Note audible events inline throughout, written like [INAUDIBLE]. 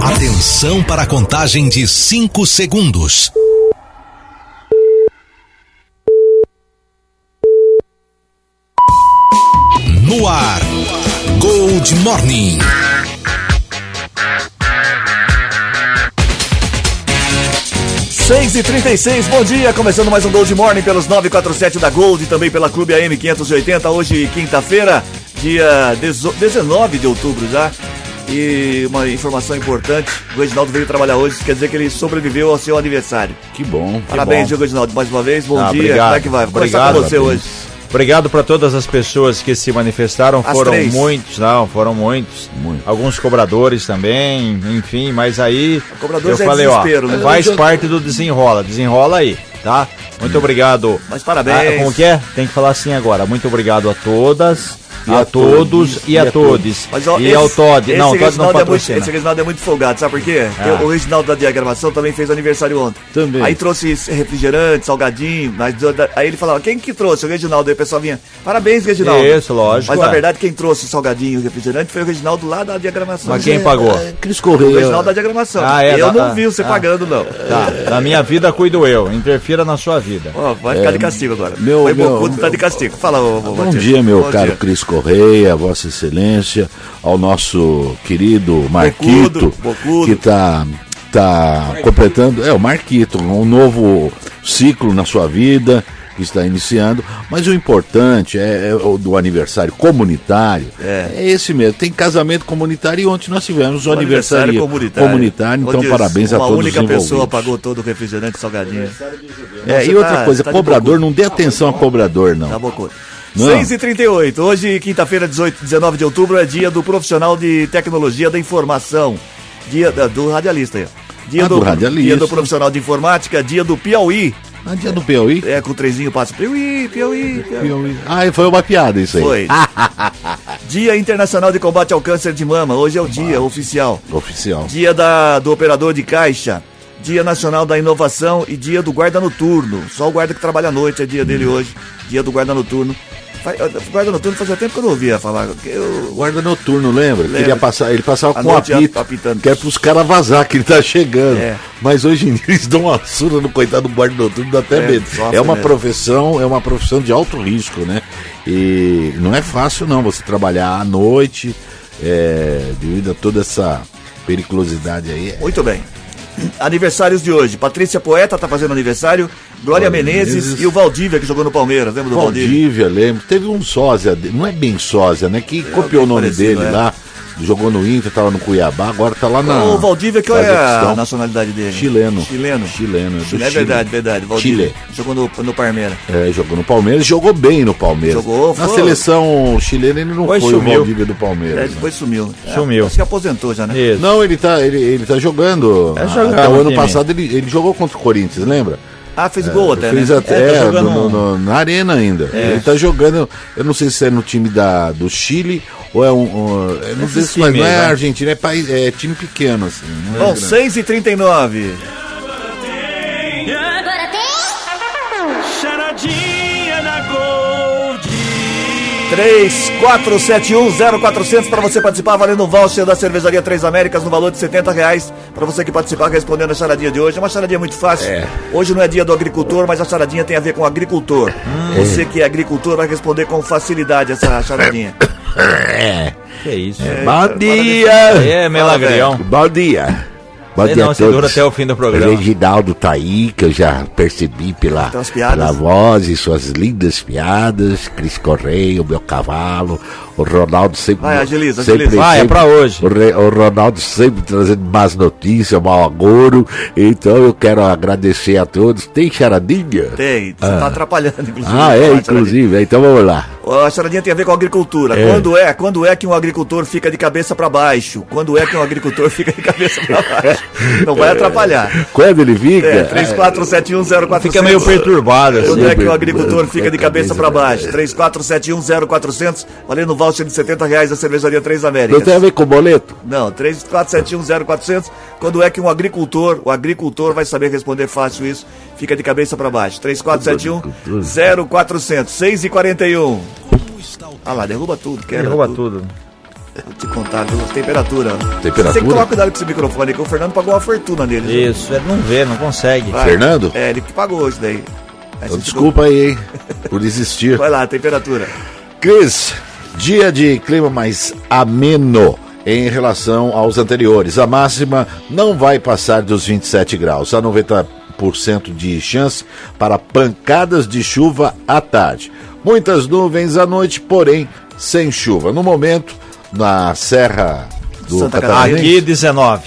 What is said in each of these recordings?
Atenção para a contagem de 5 segundos. No ar, Gold Morning. Seis e trinta bom dia, começando mais um Gold Morning pelos 947 da Gold também pela Clube AM 580, hoje quinta-feira, dia 19 de outubro já. E uma informação importante, o Reginaldo veio trabalhar hoje, quer dizer que ele sobreviveu ao seu aniversário. Que bom. Parabéns, que bom. Reginaldo, mais uma vez, bom ah, dia, obrigado. como é que vai? Vou obrigado, com você hoje. Obrigado para todas as pessoas que se manifestaram. As foram três. muitos, não, foram muitos. Muito. Alguns cobradores também, enfim, mas aí Cobradores eu é falei, ó, né? faz parte do desenrola, desenrola aí, tá? Muito obrigado. Mas parabéns. Ah, como que é? Tem que falar assim agora. Muito obrigado a todas, a, a todos todos, e a todos. Mas, ó, e ao Todd. esse Não, o Todd não é muito, esse Reginaldo é muito folgado, sabe por quê? Ah. O Reginaldo da diagramação também fez aniversário ontem. Também. Aí trouxe refrigerante, salgadinho, mas aí ele falava, quem que trouxe? O Reginaldo. Aí o pessoal vinha, parabéns, Reginaldo. Isso, lógico, Mas na é. verdade quem trouxe o salgadinho e o refrigerante foi o Reginaldo lá da diagramação. Mas quem pagou? Cris O Correia. Reginaldo da diagramação. Ah, é, eu não vi você ah. pagando, não. Tá, na minha vida cuido eu. Interfira na sua vida. Ó, vai ficar de castigo agora. meu- foi meu- bocudo, tá de castigo. Fala, ô, Bom dia, meu caro. Cris Correia, Vossa Excelência, ao nosso querido Marquito, Bocudo, Bocudo. que está tá completando, é o Marquito, um novo ciclo na sua vida que está iniciando, mas o importante é, é o do aniversário comunitário, É. é. esse mesmo. Tem casamento comunitário e ontem nós tivemos o, O aniversário, comunitário, então Onde parabéns a uma todos única os envolvidos. pessoa pagou todo o refrigerante salgadinho. É, e outra tá- coisa, tá cobrador, não dê atenção a cobrador, não. Tá bocudo. Não. 6h38, hoje, quinta-feira, 18, 19 de outubro, é dia do profissional de tecnologia da informação. Dia da- do radialista. Dia Ah, do radialista. Dia do profissional de informática, dia do Piauí. Ah, dia do Piauí? É, com o trezinho passa. Piauí, Piauí, Piauí. Piauí. Ah, foi uma piada isso aí. Foi. [LAUGHS] dia Internacional de Combate ao Câncer de Mama. Hoje é o dia oficial. Oficial. Dia da, do operador de caixa. Dia Nacional da Inovação e dia do guarda noturno. Só o guarda que trabalha à noite é dia dele Hum. hoje. Dia do guarda noturno. Guarda noturno fazia tempo que eu não ouvia falar. Eu, Guarda noturno, lembra? Lembra. Ele, passar, ele passava À com apito, apitando. que é pros caras vazar que ele tá chegando. É. Mas hoje em dia [LAUGHS] eles dão uma surra no coitado do guarda noturno, dá até É, medo. É uma mesmo. profissão, é uma profissão de alto risco, né? E não é fácil não você trabalhar à noite, é, devido a toda essa periculosidade aí. É, Muito bem. Aniversários de hoje. Patrícia Poeta tá fazendo aniversário. Glória Menezes, Menezes. e o Valdívia, que jogou no Palmeiras. Lembra do Valdívia? Valdívia, lembro. Teve um sósia, não é bem sósia, né? Que copiou o nome parecido, dele é. lá, jogou no Inter, tava no Cuiabá, agora tá lá na. o Valdívia, que é a nacionalidade dele? Chileno. Chileno. Chileno, é Chile, é verdade, verdade. Valdívia. Chile. Jogou no, no Palmeiras. É, jogou no Palmeiras, jogou bem no Palmeiras. Jogou, Na foi. seleção chilena ele não Foi, foi, o. Valdívia do É, Palmeiras. né? depois sumiu. É, Sumiu. Acho que aposentou já, né? Isso. Não, ele tá, ele, ele tá jogando. É jogando até o ano time. passado ele, ele jogou contra o Corinthians, lembra? Ah, fez gol até, Fez né? até É, tá é, no- no- na arena ainda. Ele tá jogando, eu não sei se é no time da, do Chile ou é um. um eu não sei Esses se mas não é? Argentina, é, país, é time pequeno, assim. É Bom, grande. 6h39. 34710400 para você participar, valendo o voucher da Cervejaria Três Américas no valor de 70 reais. Para você que participar respondendo a charadinha de hoje. É uma charadinha muito fácil. Hoje não é dia do agricultor, mas a charadinha tem a ver com agricultor. Você que é agricultor vai responder com facilidade essa charadinha. Que isso? Bom dia! É, melagrião. Bom dia! Bom Sei não, você dura até o fim do programa. Reginaldo tá aí, que eu já percebi pela, Então, pela voz e suas lindas piadas. Cris Correia, o meu cavalo. O Ronaldo sempre. Vai, agiliza, sempre, agiliza. Vai, é pra hoje. O, Re- o Ronaldo sempre trazendo más notícias, mau agouro. Então eu quero agradecer a todos. Tem charadinha? Tem, você tá atrapalhando, inclusive. Ah, é, inclusive. Então vamos lá. A charadinha tem a ver com agricultura. É. Quando é, quando é que um agricultor fica de cabeça para baixo? Quando é que um agricultor fica de cabeça para [LAUGHS] baixo? Não vai atrapalhar. Quando ele fica. É, 34710400. Fica meio perturbado assim. Quando é que o agricultor fica de cabeça para baixo? 34710400, valendo voucher de 70 reais da cervejaria Três Não tem a Américas. ver com boleto? Não, 34710400. Quando é que um agricultor, o agricultor vai saber responder fácil isso, fica de cabeça para baixo. 34710400, 6 e 41 Ah lá, derruba tudo, quebra Derruba tudo. tudo. Vou te contar, viu? Temperatura. Temperatura? Você tem que tomar cuidado com esse microfone, que o Fernando pagou uma fortuna nele. Isso, ele não vê, não consegue. Vai. Fernando? É, ele que pagou hoje daí. Aí Então, desculpa aí, hein, por existir. ficou- Vai lá, temperatura. Cris, dia de clima mais ameno em relação aos anteriores. A máxima não vai passar dos 27 graus. Há 90% de chance para pancadas de chuva à tarde. Muitas nuvens à noite, porém sem chuva. No momento, na Serra do Santa Catarinense, Aqui 19.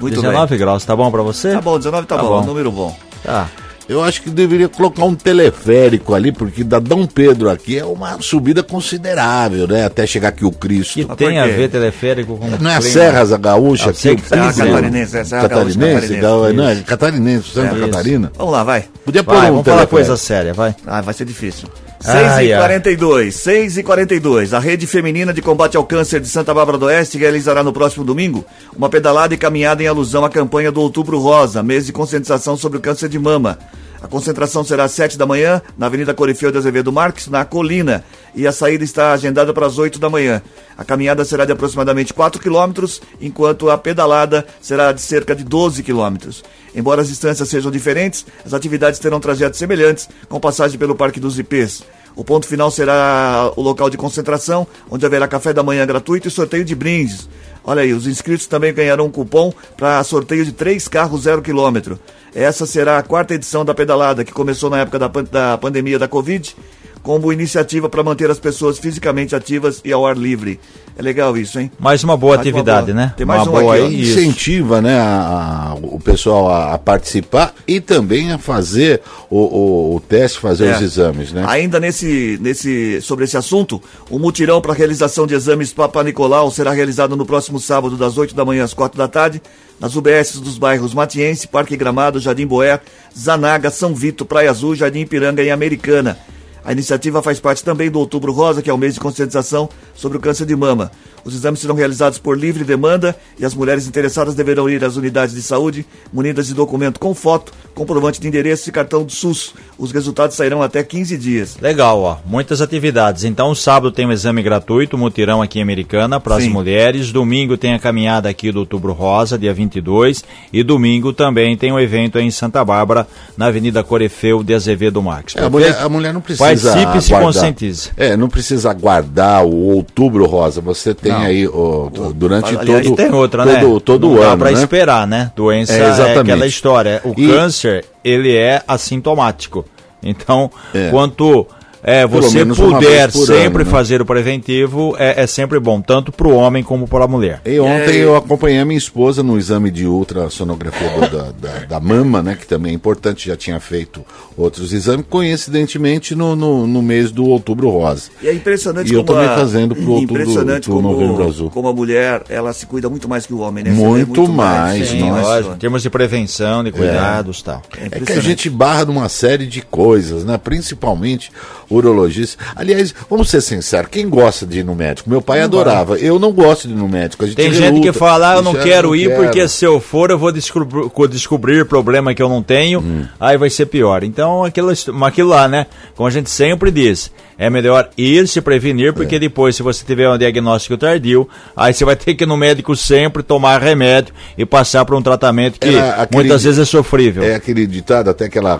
Muito 19 graus, tá bom pra você? bem. Tá bom, 19 tá, Tá bom, bom. número bom. Tá. Eu acho que deveria colocar um teleférico ali, porque da Dom Pedro aqui é uma subida considerável, né? Até chegar aqui o Cristo. Que tem a ver teleférico com Não é a clima? Serra Gaúcha Ah, aqui? o que Serra Cristo? Catarinense, é Serra Gaúcha, Catarinense? Catarinense. Gaú- Não, é Catarinense, Santa Isso. Catarina. Vamos lá, vai. Podia pôr Vai, um vamos falar teleférico. coisa séria, vai. Ah, vai ser difícil. Ai, 6h42, 6h42. A Rede Feminina de Combate ao Câncer de Santa Bárbara do Oeste realizará no próximo domingo uma pedalada e caminhada em alusão à campanha do Outubro Rosa, mês de conscientização sobre o câncer de mama. A concentração será às 7 da manhã, na Avenida Corifeu de Azevedo Marques, na Colina, e a saída está agendada para as 8 da manhã. A caminhada será de aproximadamente 4 quilômetros, enquanto a pedalada será de cerca de 12 quilômetros. Embora as distâncias sejam diferentes, as atividades terão trajetos semelhantes, com passagem pelo Parque dos Ipês. O ponto final será o local de concentração, onde haverá café da manhã gratuito e sorteio de brindes. Olha aí, os inscritos também ganharão um cupom para sorteio de três carros zero quilômetro. Essa será a quarta edição da pedalada, que começou na época da, pan- da pandemia da Covid, como iniciativa para manter as pessoas fisicamente ativas e ao ar livre. É legal isso, hein? Mais uma boa Mais uma atividade, boa. né? Tem mais uma uma boa aqui. Incentiva né, a- a- o pessoal a, a participar e também a fazer o, o- o teste, fazer É. os exames, né? Ainda nesse, nesse, sobre esse assunto, o mutirão para realização de exames Papa Nicolau será realizado no próximo sábado, das 8 da manhã às 4 da tarde, nas UBSs dos bairros Matiense, Parque Gramado, Jardim Boé, Zanaga, São Vito, Praia Azul, Jardim Ipiranga e Americana. A iniciativa faz parte também do Outubro Rosa, que é o mês de conscientização sobre o câncer de mama. Os exames serão realizados por livre demanda e as mulheres interessadas deverão ir às unidades de saúde munidas de documento com foto, comprovante de endereço e cartão do SUS. Os resultados sairão até 15 dias. Legal, ó. Muitas atividades. Então, sábado tem um exame gratuito, mutirão aqui em Americana para as mulheres. Domingo tem a caminhada aqui do Outubro Rosa, dia 22. E domingo também tem um evento aí em Santa Bárbara, na Avenida Corefeu de Azevedo Marques. É, a, mulher, a mulher não precisa. Participe e se conscientize. É, não precisa aguardar o outubro rosa. Você tem Não. aí o, durante aliás, todo, tem outra, todo, né? todo não o dá ano. pra né? esperar, né? Doença É, é, exatamente. aquela história. O E- câncer, ele é assintomático. Então, É. quanto é, você puder sempre ano, né? fazer o preventivo, é, é sempre bom, tanto para o homem como para a mulher. E ontem eu acompanhei a minha esposa no exame de ultrassonografia do- da, da, da mama, né? Que também é importante, já tinha feito outros exames, coincidentemente no, no, no mês do outubro rosa. E é impressionante E eu como tô me a, fazendo pro outubro- impressionante pro como, novembro azul. como a mulher, ela se cuida muito mais que o homem, né? Muito vê mais, Sim, nossa. lógico, em termos de prevenção, de cuidados e tal. É É que a gente barra numa série de coisas, né? Principalmente urologista. Aliás, vamos ser sinceros, quem gosta de ir no médico? Meu pai adorava. Eu não gosto de ir no médico. Gente Tem gente reluta. que fala, ah, eu não Já quero ir quero. porque se eu for eu vou descobrir, descobrir problema que eu não tenho, Hum. aí vai ser pior. Então, aquilo, aquilo lá, né? Como a gente sempre diz, é melhor ir se prevenir, É. porque depois, se você tiver um diagnóstico tardio, aí você vai ter que ir no médico sempre tomar remédio e passar por um tratamento que Era muitas vezes é sofrível. É aquele ditado até que ela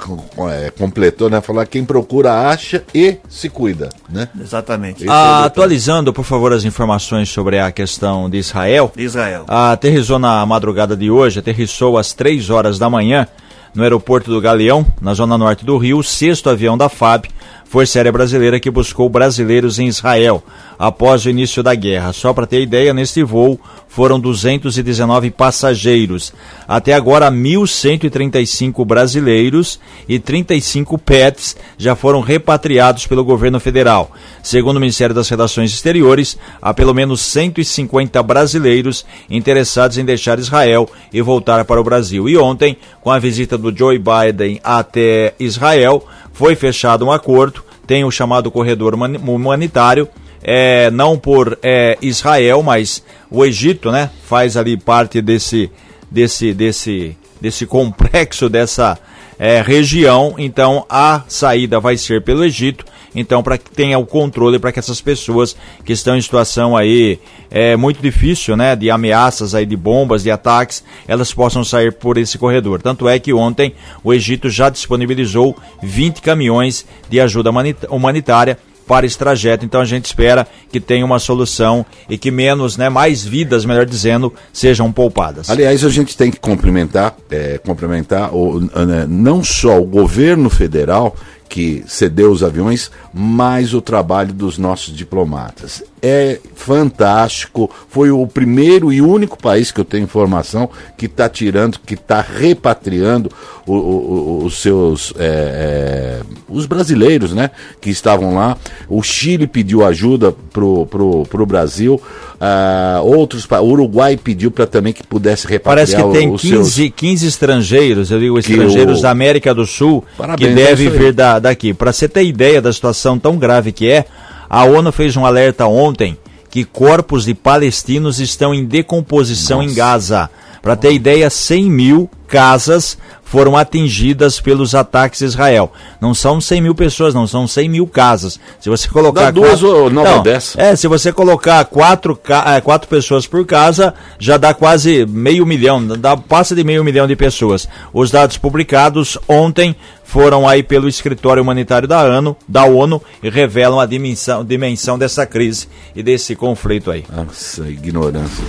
é, completou, né? Falar quem procura acha e se cuida, né? Exatamente. É Ah, detalhe. atualizando, por favor, as informações sobre a questão de Israel. Israel. Ah, aterrissou na madrugada de hoje, aterrissou às 3 horas da manhã no aeroporto do Galeão, na zona norte do Rio, o sexto avião da FAB, Força Aérea Brasileira, que buscou brasileiros em Israel após o início da guerra. Só para ter ideia, neste voo foram 219 passageiros. Até agora, 1.135 brasileiros e 35 pets já foram repatriados pelo governo federal. Segundo o Ministério das Relações Exteriores, há pelo menos 150 brasileiros interessados em deixar Israel e voltar para o Brasil. E ontem, com a visita do Joe Biden até Israel, foi fechado um acordo, tem o chamado corredor humani- humanitário, é, não por é, Israel, mas o Egito, né, faz ali parte desse, desse, desse, desse [LAUGHS] complexo, dessa é, região. Então a saída vai ser pelo Egito Então, para que tenha o controle para que essas pessoas que estão em situação aí é, muito difícil, né, de ameaças aí de bombas, de ataques, elas possam sair por esse corredor. Tanto é que ontem o Egito já disponibilizou 20 caminhões de ajuda humanitária para esse trajeto. Então a gente espera que tenha uma solução e que menos, né, mais vidas, melhor dizendo, sejam poupadas. Aliás, a gente tem que cumprimentar, é, cumprimentar o, né, não só o governo federal que cedeu os aviões, mas o trabalho dos nossos diplomatas. É fantástico. Foi o primeiro e único país que eu tenho informação que está tirando, que está repatriando o, o, os seus é, é, os brasileiros, né, que estavam lá. O Chile pediu ajuda pro, pro Brasil. Uh, outros, o Uruguai pediu para também que pudesse repatriar Parece que tem 15, seus... 15 estrangeiros, eu digo estrangeiros o... da América do Sul, Parabéns, que devem vir da, daqui. Para você ter ideia da situação tão grave que é, a ONU fez um alerta ontem que corpos de palestinos estão em decomposição Nossa. em Gaza. Para ter ideia, 100 mil casas foram atingidas pelos ataques de Israel. Não são 100 mil pessoas, não, são 100 mil casas. Se você colocar. Dá duas quatro... ou não, dessa. É, se você colocar quatro, é, quatro pessoas por casa, já dá quase meio milhão, dá, passa de meio milhão de pessoas. Os dados publicados ontem foram aí pelo escritório humanitário da ONU, da ONU e revelam a dimensão, dimensão dessa crise e desse conflito aí. Nossa, ignorância.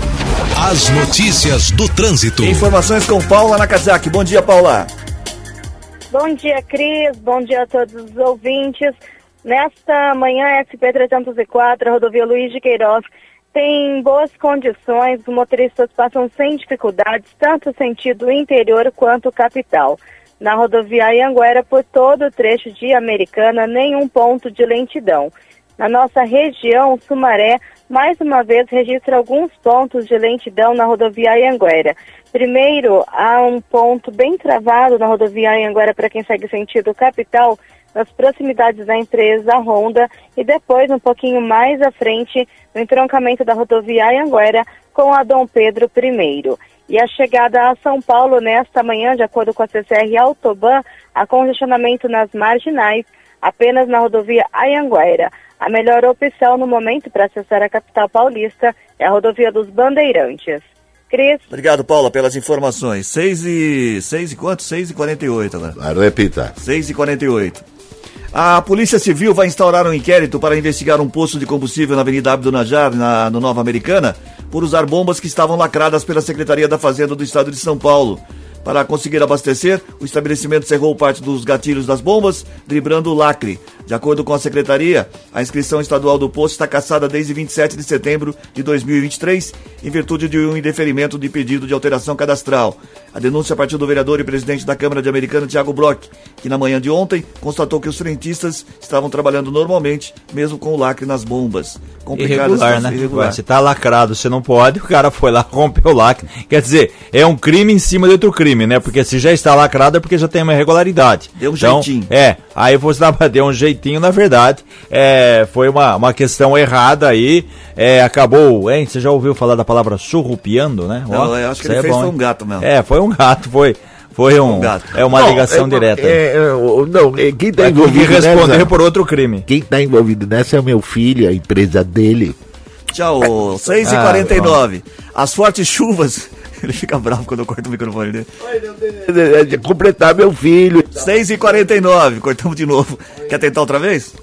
As notícias do trânsito. Informações com Paula Nakazaki. Bom dia, Paula. Bom dia, Cris. Bom dia a todos os ouvintes. Nesta manhã, SP-304, rodovia Luiz de Queiroz, tem boas condições, os motoristas passam sem dificuldades, tanto sentido interior quanto capital. Na rodovia Anhanguera, por todo o trecho de Americana, nenhum ponto de lentidão. Na nossa região, Sumaré, mais uma vez registra alguns pontos de lentidão na rodovia Anhanguera. Primeiro, há um ponto bem travado na rodovia Anhanguera para quem segue sentido capital, nas proximidades da empresa Honda, e depois, um pouquinho mais à frente, no entroncamento da rodovia Anhanguera com a Dom Pedro I. E a chegada a São Paulo nesta manhã, de acordo com a CCR Autoban, há congestionamento nas marginais, apenas na rodovia Ayanguera. A melhor opção no momento para acessar a capital paulista é a rodovia dos Bandeirantes. Cris. Obrigado, Paula, pelas informações. 6 e. 6 e quanto? 6 e 48 né? Repita. 6 e 48. A Polícia Civil vai instaurar um inquérito para investigar um posto de combustível na Avenida Abdo Najar, na, no Nova Americana, por usar bombas que estavam lacradas pela Secretaria da Fazenda do Estado de São Paulo. Para conseguir abastecer, o estabelecimento cerrou parte dos gatilhos das bombas, driblando o lacre. De acordo com a secretaria, a inscrição estadual do posto está cassada desde 27 de setembro de 2023, em virtude de um indeferimento de pedido de alteração cadastral. A denúncia partiu do vereador e presidente da Câmara de Americana, Tiago Bloch, que na manhã de ontem constatou que os frentistas estavam trabalhando normalmente, mesmo com o lacre nas bombas. Complicado irregular, né? Irregular. Se tá lacrado, você não pode, [LAUGHS] o cara foi lá, rompeu o lacre. Quer dizer, é um crime em cima de outro crime, né? Porque se já está lacrado é porque já tem uma irregularidade. Deu um então, jeitinho. É, aí você [LAUGHS] deu um jeitinho jeitinho, na verdade, é, foi uma, uma questão errada aí. É, acabou, hein? Você já ouviu falar da palavra surrupiando, né? Não, Ó, eu acho que ele é fez bom, foi um gato mesmo. É, foi um gato, foi. Foi um, um é uma não, ligação é, direta. É, é, não, é, quem está envolvido responder nessa, por outro crime. Quem está envolvido nessa é o meu filho, a empresa dele. Tchau, 6h49. Ah, As fortes chuvas [LAUGHS] ele fica bravo quando eu corto o microfone dele. É completar meu filho. 6h49, cortamos de novo. Quer tentar outra vez?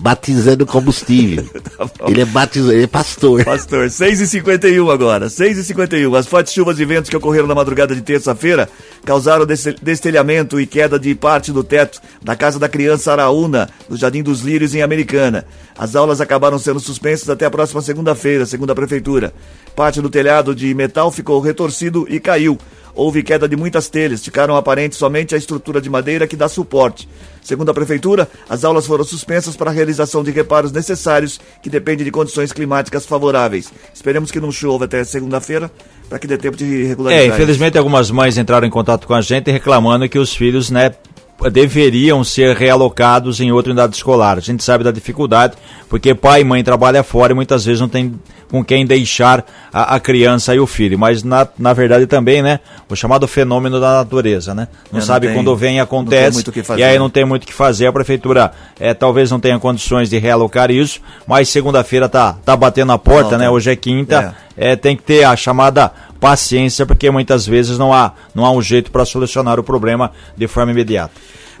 Batizando combustível. [LAUGHS] tá ele é batizado, ele é pastor. Pastor, 6h51 agora, 6h51. As fortes chuvas e ventos que ocorreram na madrugada de terça-feira causaram destelhamento e queda de parte do teto da casa da criança Araúna, no Jardim dos Lírios, em Americana. As aulas acabaram sendo suspensas até a próxima segunda-feira, segundo a prefeitura. Parte do telhado de metal ficou retorcido e caiu. Houve queda de muitas telhas, ficaram aparentes somente a estrutura de madeira que dá suporte. Segundo a Prefeitura, as aulas foram suspensas para a realização de reparos necessários, que dependem de condições climáticas favoráveis. Esperemos que não chova até segunda-feira, para que dê tempo de regularizar. É, infelizmente algumas mães entraram em contato com a gente reclamando que os filhos, né, deveriam ser realocados em outra unidade escolar. A gente sabe da dificuldade, porque pai e mãe trabalham fora e muitas vezes não tem com quem deixar a, a criança e o filho. Mas na, na verdade também, né? O chamado fenômeno da natureza, né? Não É, não sabe tem- quando vem e acontece. e aí né? não tem muito o que fazer. A prefeitura é, talvez não tenha condições de realocar isso, mas segunda-feira tá, tá batendo a porta, Não, né? tá. Hoje é quinta. É, tem que ter a chamada paciência, porque muitas vezes não há, não há um jeito para solucionar o problema de forma imediata.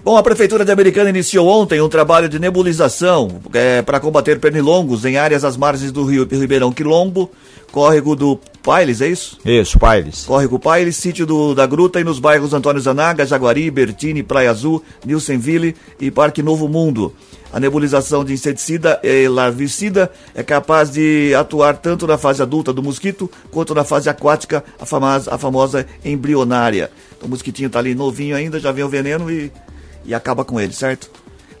Bom, a Prefeitura de Americana iniciou ontem um trabalho de nebulização para combater pernilongos em áreas às margens do rio Ribeirão Quilombo, córrego do Pailes, é isso? Isso, Pailes. Córrego Pailes, sítio do, da Gruta e nos bairros Antônio Zanaga, Jaguari, Bertini, Praia Azul, Nilsenville e Parque Novo Mundo. A nebulização de inseticida e larvicida é capaz de atuar tanto na fase adulta do mosquito quanto na fase aquática, a famosa, a famosa embrionária. Então, o mosquitinho está ali novinho ainda, já vem o veneno e, e acaba com ele, certo?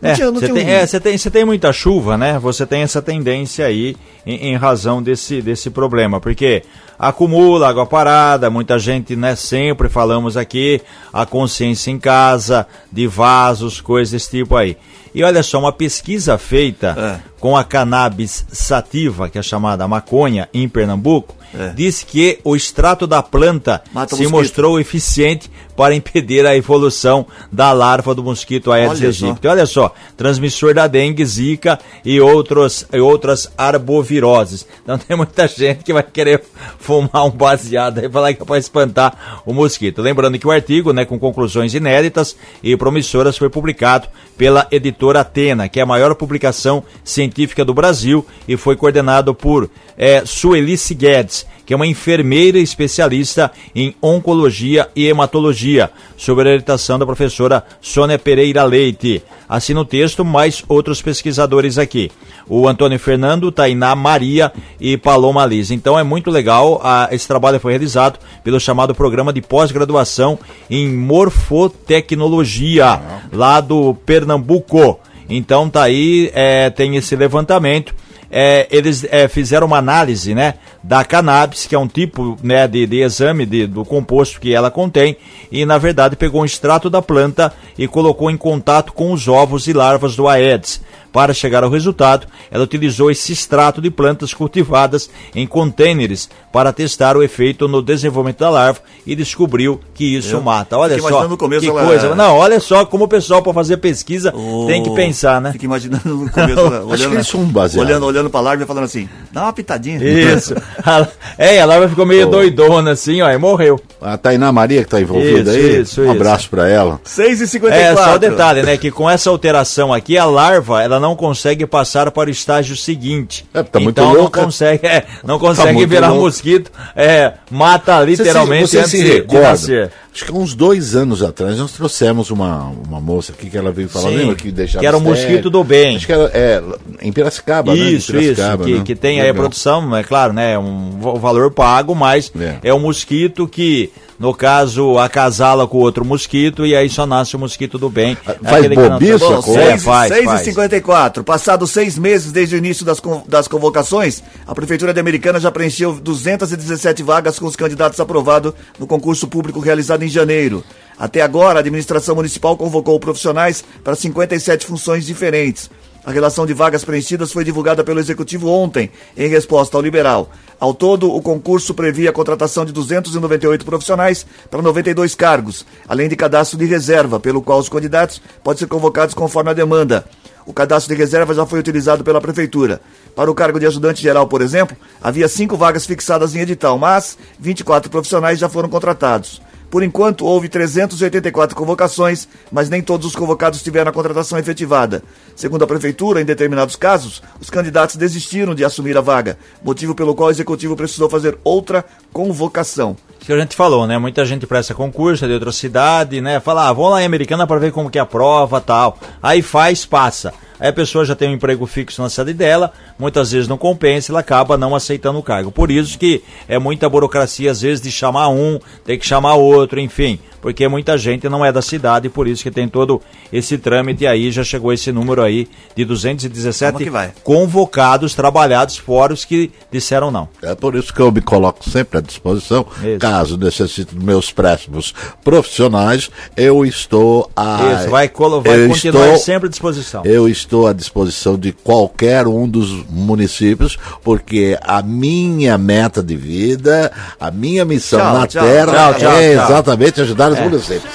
É, você tem, um- é, você tem, tem muita chuva, né? Você tem essa tendência aí em, em razão desse, desse problema, porque acumula água parada, muita gente, né? Sempre falamos aqui, a consciência em casa, de vasos, coisas desse tipo aí. E olha só, uma pesquisa feita É. com a cannabis sativa, que é chamada maconha, em Pernambuco, É. diz que o extrato da planta Mata se mosquito. mostrou eficiente para impedir a evolução da larva do mosquito Aedes aegypti. Olha só, transmissor da dengue, zika e, outros, e outras arboviroses. Então [LAUGHS] tem muita gente que vai querer fumar um baseado aí falar que é para espantar o mosquito. Lembrando que o artigo, né, com conclusões inéditas e promissoras, foi publicado pela editora Atena, que é a maior publicação científica do Brasil e foi coordenado por eh, Suelice Guedes, que é uma enfermeira especialista em oncologia e hematologia, sob a orientação da professora Sônia Pereira Leite. Assina o texto, mais outros pesquisadores aqui. O Antônio Fernando, Tainá Maria e Paloma Liz. Então é muito legal, ah, esse trabalho foi realizado pelo chamado programa de pós-graduação em morfotecnologia, lá do Pernambuco. Então tá aí, é, tem esse levantamento é, eles é, fizeram uma análise né, da cannabis, que é um tipo né, de, de exame de- do composto que ela contém, e na verdade pegou um extrato da planta e colocou em contato com os ovos e larvas do Aedes. Para chegar ao resultado, ela utilizou esse extrato de plantas cultivadas em contêineres para testar o efeito no desenvolvimento da larva e descobriu que isso Eu mata. Olha só no começo que ela- coisa. Não, olha só como o pessoal para fazer pesquisa O- tem que pensar, né? Fica imaginando no começo, [LAUGHS] né, olhando, que eles são um baseado. olhando, olhando pra larva e falando assim, dá uma pitadinha. Isso. [LAUGHS] A- [LAUGHS] é, a larva ficou meio doidona assim, ó, e morreu. A Tainá Maria que está envolvida Isso, aí, isso, um isso. abraço para ela. 6 e 54 É, só o detalhe, né, que com essa alteração aqui, a larva, ela não consegue passar para o estágio seguinte. É, tá muito então louca. não consegue, é, não consegue muito virar louca. mosquito, é, mata literalmente você se, antes você se de- de recorda? nascer. Acho que há uns dois anos atrás nós trouxemos uma, uma moça aqui que ela veio falar, Sim, lembra que deixava que era o estéreo? mosquito do bem. Acho que era é, em Piracicaba, né? Em Isso, isso, Piracicaba, que, né? que tem aí a Legal. produção, é claro, né, um va- valor pago, mas É. é, um mosquito que, no caso, acasala com outro mosquito e aí só nasce o mosquito do bem. Faz não bobiça tá- Bom, É, 6, faz, 6 faz. e 54 Passados seis meses desde o início das, das convocações, a Prefeitura de Americana já preencheu 217 vagas com os candidatos aprovados no concurso público realizado em janeiro. Até agora, a administração municipal convocou profissionais para 57 funções diferentes. A relação de vagas preenchidas foi divulgada pelo Executivo ontem, em resposta ao liberal. Ao todo, o concurso previa a contratação de 298 profissionais para 92 cargos, além de cadastro de reserva, pelo qual os candidatos podem ser convocados conforme a demanda. O cadastro de reserva já foi utilizado pela Prefeitura. Para o cargo de ajudante geral, por exemplo, havia cinco vagas fixadas em edital, mas 24 profissionais já foram contratados. Por enquanto, houve 384 convocações, mas nem todos os convocados tiveram a contratação efetivada. Segundo a Prefeitura, em determinados casos, os candidatos desistiram de assumir a vaga, motivo pelo qual o Executivo precisou fazer outra convocação. Isso que a gente falou, né? Muita gente presta concurso é de outra cidade, né? Fala, ah, vamos lá em Americana para ver como que é a prova tal. Aí faz, passa. Aí a pessoa já tem um emprego fixo na cidade dela, muitas vezes não compensa, ela acaba não aceitando o cargo. Por isso que é muita burocracia, às vezes, de chamar um, tem que chamar outro, enfim. Porque muita gente não é da cidade, por isso que tem todo esse trâmite aí, já chegou esse número aí de 217 convocados, trabalhados, fora os que disseram não. É por isso que eu me coloco sempre à disposição, isso. caso necessite dos meus préstimos profissionais, eu estou a... Isso, vai, vai continuar estou, sempre à disposição. Eu estou à disposição de qualquer um dos municípios, porque a minha meta de vida, a minha missão tchau, na tchau, Terra tchau, é exatamente ajudar os é. municípios.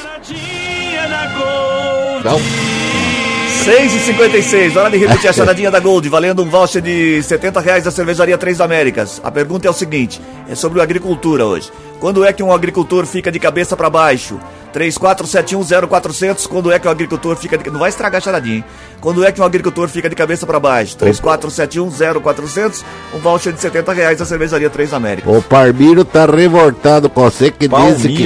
Então... 6 e 56 hora de repetir a [LAUGHS] charadinha da Gold, valendo um voucher de 70 reais da cervejaria Três Américas. A pergunta é o seguinte: é sobre agricultura hoje. Quando é que um agricultor fica de cabeça para baixo? 34710400, quando é que o agricultor fica de... Não vai estragar a charadinha, hein? Quando é que um agricultor fica de cabeça para baixo? 34710400, um voucher de 70 reais da cervejaria Três Américas. O Parmiro tá revoltado com você que Palmiro. disse que...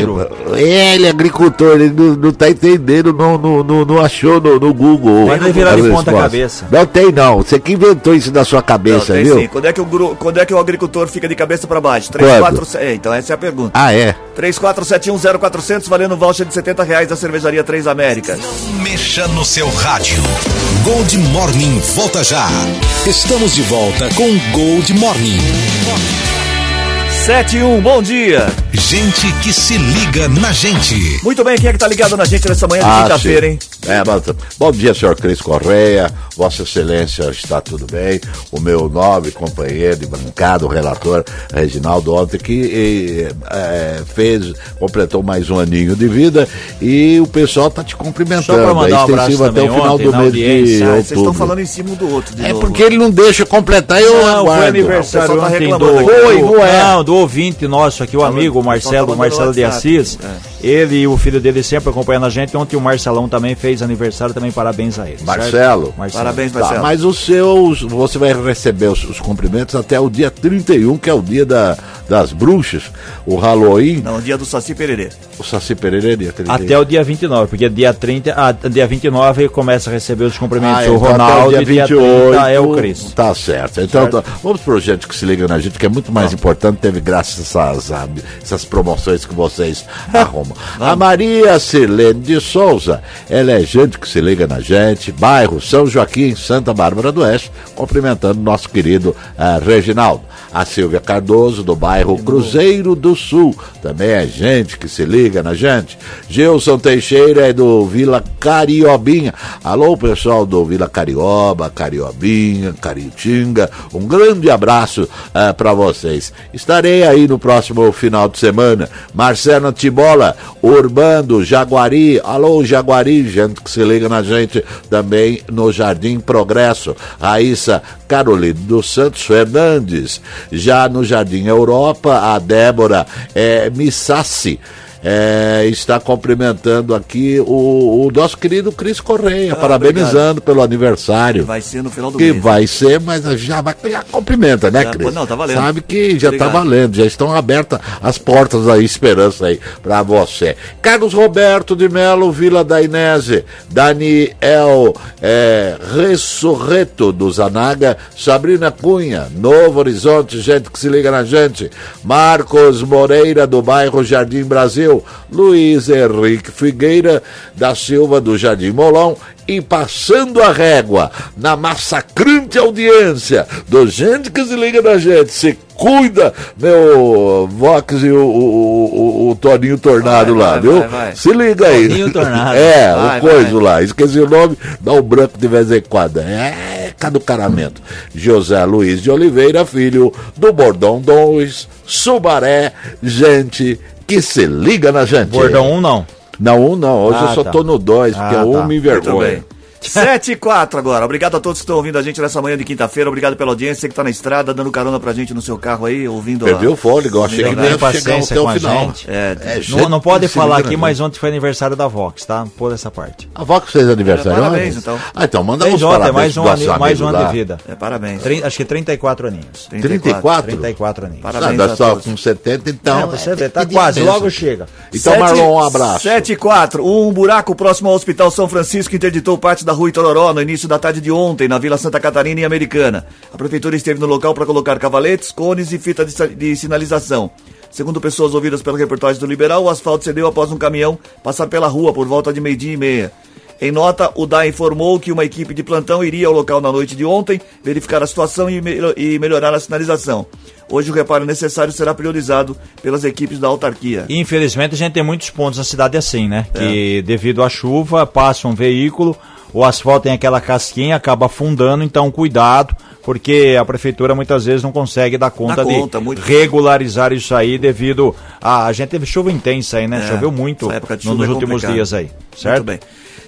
Ele, agricultor, ele não, não tá entendendo, não, não, não, achou no, no Google. Mas não virar de ponta cabeça. Não tem não, você que inventou isso na sua cabeça, não, viu? Sim. Quando é, que o, quando é que o agricultor fica de cabeça para baixo? 34... É, então essa é a pergunta. Ah, é? 34710400, valendo um voucher de 70 reais da cervejaria Três Américas. Não mexa no seu rádio. Gold Morning volta já. Estamos de volta com Gold Morning. 71, bom dia. Gente que se liga na gente. Muito bem, quem é que tá ligado na gente nessa manhã de ah, quinta-feira, hein? É, mas, bom dia, senhor Cris Correia. Vossa Excelência está tudo bem. O meu nobre companheiro de bancada, o relator Reginaldo, ontem que é, fez, completou mais um aninho de vida e o pessoal tá te cumprimentando. Só mandar um abraço até o final do mês de outubro. Vocês estão falando em cima um do outro. é novo. porque ele não deixa completar e eu não, aguardo. Foi aniversário tá ontem do, foi, não, é. não, do ouvinte nosso aqui, o amigo Marcelo, Marcelo de Assis. É. Ele e o filho dele sempre acompanhando a gente. Ontem o Marcelão também fez aniversário, também parabéns a ele. Marcelo. Marcelo. Parabéns, Marcelo. Tá, mas os seus, você vai receber os, os, cumprimentos até o dia 31, que é o dia da, das bruxas, o Halloween. Não, o dia do Saci Pererê. O Saci Pererê é dia 31. Até o dia 29, porque dia 30, ah, dia 29 ele começa a receber os cumprimentos. Ah, o então Ronaldo dia 28, dia é o Cris. Tá certo. Então, certo? Tá, vamos pro gente que se liga na gente, que é muito mais importante, teve graças a essas, essas promoções que vocês [LAUGHS] arrumam. A Maria Silene de Souza, ela é gente que se liga na gente, bairro São Joaquim, Santa Bárbara do Oeste, cumprimentando nosso querido uh, Reginaldo. A Silvia Cardoso, do bairro Cruzeiro do Sul, também é gente que se liga na gente. Gilson Teixeira é do Vila Cariobinha. Alô, pessoal do Vila Carioba, Cariobinha, Caritinga, um grande abraço uh, eh, para vocês. Estarei aí no próximo final de semana. Marcelo Tibola, Urbando, Jaguari, alô Jaguari, gente que se liga na gente também no Jardim Progresso. Raíssa Carolina dos Santos Fernandes. Já no Jardim Europa, a Débora é, Missassi é, está cumprimentando aqui o, o nosso querido Cris Correia, ah, parabenizando obrigado. pelo aniversário. Vai ser no final do que mês. Que vai ser, mas já, já cumprimenta, né, Cris? Não, tá valendo. Sabe que já tá obrigado. tá valendo, já estão abertas as portas da esperança aí para você. Carlos Roberto de Melo, Vila da Inese, Daniel é, Ressurreto do Zanaga, Sabrina Cunha, Novo Horizonte, gente que se liga na gente, Marcos Moreira do bairro Jardim Brasil, Luiz Henrique Figueira da Silva do Jardim Molão e passando a régua na massacrante audiência do gente que se liga na gente, se cuida, meu Vox e o, o, o, o Toninho Tornado vai, lá, vai, viu? Vai, se liga aí. Toninho Tornado. [LAUGHS] É, o coisa lá, esqueci o nome, dá um branco de vez em quando. É, caducaramento. José Luiz de Oliveira, filho do Bordão 2, Subaré, gente que se liga na gente. Bordão 1 um, não. Não, um não. Hoje ah, eu só tá. tô no 2, porque ah, um tá. me envergonha. 7 e 4 agora. Obrigado a todos que estão ouvindo a gente nessa manhã de quinta-feira. Obrigado pela audiência que está na estrada, dando carona pra gente no seu carro aí, ouvindo. Perdeu o fôlego, achei que ia chegar até o final. É, é, não, não pode falar aqui, mas ontem foi aniversário da Vox, tá? Por essa parte. A Vox fez aniversário? É, parabéns, então. Ah, então manda uns parabéns mais um, ano, mais um ano de vida. É, parabéns. Trin, acho que 34 aninhos. 34? 34 aninhos. Parabéns. Ah, só com 70, então. É, você vê, tá quase, logo chega. Então, Marlon, um abraço. 7 e 4. Um buraco próximo ao Hospital São Francisco interditou parte da rua Itororó no início da tarde de ontem, na Vila Santa Catarina e Americana. A prefeitura esteve no local para colocar cavaletes, cones e fita de, de sinalização. Segundo pessoas ouvidas pela reportagem do Liberal, o asfalto cedeu após um caminhão passar pela rua por volta de meio-dia e meia. Em nota, o DA informou que uma equipe de plantão iria ao local na noite de ontem verificar a situação e, me e melhorar a sinalização. Hoje o reparo necessário será priorizado pelas equipes da autarquia. Infelizmente a gente tem muitos pontos na cidade assim, né? É. Que devido à chuva passa um veículo, o asfalto tem aquela casquinha, acaba afundando, então cuidado, porque a prefeitura muitas vezes não consegue dar conta, de muito... regularizar isso aí devido a. A gente teve chuva intensa aí, né? É, Choveu muito nos é últimos dias aí, certo? Muito bem.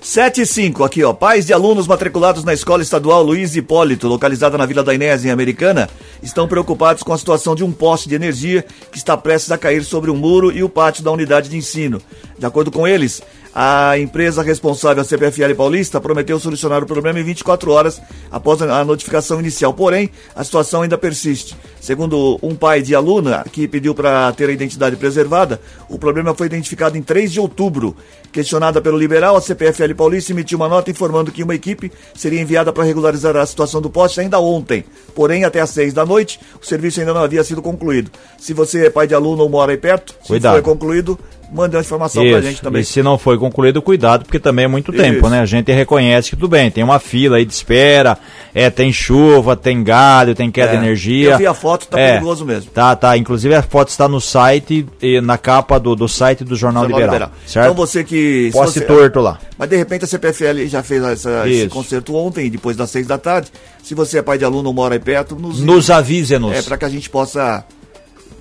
7 e 5, aqui ó. Pais de alunos matriculados na Escola Estadual Luiz Hipólito, localizada na Vila da Inés, em Americana, estão preocupados com a situação de um poste de energia que está prestes a cair sobre um muro e o pátio da unidade de ensino. De acordo com eles, a empresa responsável, a CPFL Paulista, prometeu solucionar o problema em 24 horas após a notificação inicial. Porém, a situação ainda persiste. Segundo um pai de aluna que pediu para ter a identidade preservada, o problema foi identificado em 3 de outubro. Questionada pelo liberal, a CPFL Paulista emitiu uma nota informando que uma equipe seria enviada para regularizar a situação do poste ainda ontem. Porém, até às 6 da noite, o serviço ainda não havia sido concluído. Se você é pai de aluno ou mora aí perto, Cuidado. se foi concluído, mande uma informação Isso. pra gente também. E se não foi concluído, cuidado, porque também é muito Isso. tempo, né? A gente reconhece que tudo bem, tem uma fila aí de espera, é, tem chuva, tem galho, tem queda é. de energia. Eu vi a foto, tá é. perigoso mesmo. Tá, tá. Inclusive a foto está no site, e na capa do, do site do Jornal, Jornal Liberal, Liberal. Certo? Então você que. Posse você, torto lá. Mas de repente a CPFL já fez essa, esse concerto ontem, depois das seis da tarde. Se você é pai de aluno ou mora aí perto, nos, nos avise-nos. É para que a gente possa